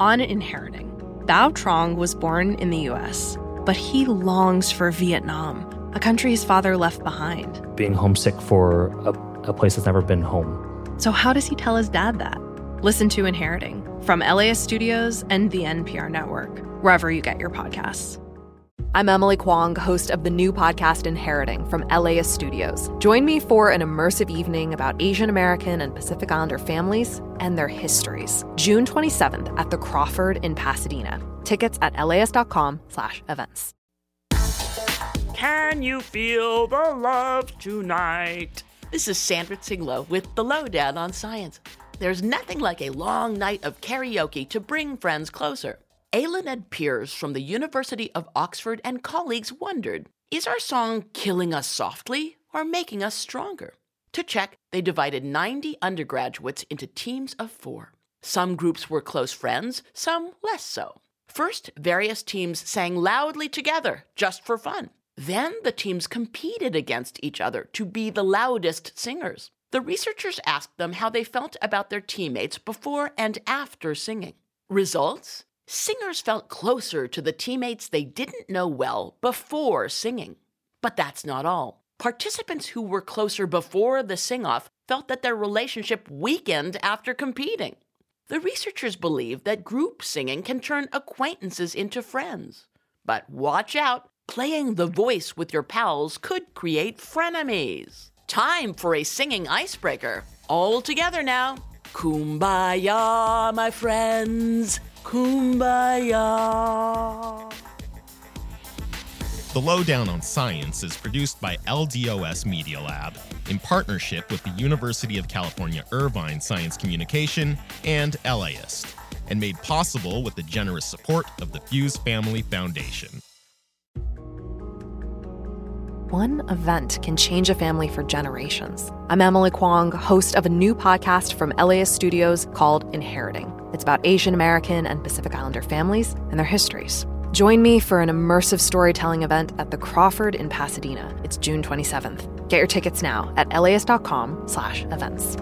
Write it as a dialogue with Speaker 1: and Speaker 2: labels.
Speaker 1: On Inheriting, Bao Trong was born in the US, but he longs for Vietnam, a country his father left behind.
Speaker 2: Being homesick for a, a place that's never been home.
Speaker 1: So, how does he tell his dad that? Listen to Inheriting from LAist Studios and the NPR Network, wherever you get your podcasts.
Speaker 3: I'm Emily Kwong, host of the new podcast Inheriting from LAist Studios. Join me for an immersive evening about Asian American and Pacific Islander families and their histories. June 27th at the Crawford in Pasadena. Tickets at laist.com/events.
Speaker 4: Can you feel the love tonight?
Speaker 5: This is Sandra Tsing Loh with the Loh Down on Science. There's nothing like a long night of karaoke to bring friends closer. Eiluned Pearce from the University of Oxford and colleagues wondered is our song killing us softly or making us stronger? To check, they divided 90 undergraduates into teams of four. Some groups were close friends, some less so. First, various teams sang loudly together, just for fun. Then the teams competed against each other to be the loudest singers. The researchers asked them how they felt about their teammates before and after singing. Results? Singers felt closer to the teammates they didn't know well before singing. But that's not all. Participants who were closer before the sing off felt that their relationship weakened after competing. The researchers believe that group singing can turn acquaintances into friends. But watch out, playing the voice with your pals could create frenemies. Time for a singing icebreaker. All together now. Kumbaya, my friends. Kumbaya.
Speaker 6: The Loh Down on Science is produced by LDOS Media Lab in partnership with the University of California Irvine Science Communication and LAist, and made possible with the generous support of the Fuse Family Foundation.
Speaker 3: One event can change a family for generations. I'm Emily Kwong, host of a new podcast from LAist Studios called Inheriting. It's about Asian American and Pacific Islander families and their histories. Join me for an immersive storytelling event at the Crawford in Pasadena. It's June 27th. Get your tickets now at laist.com/events.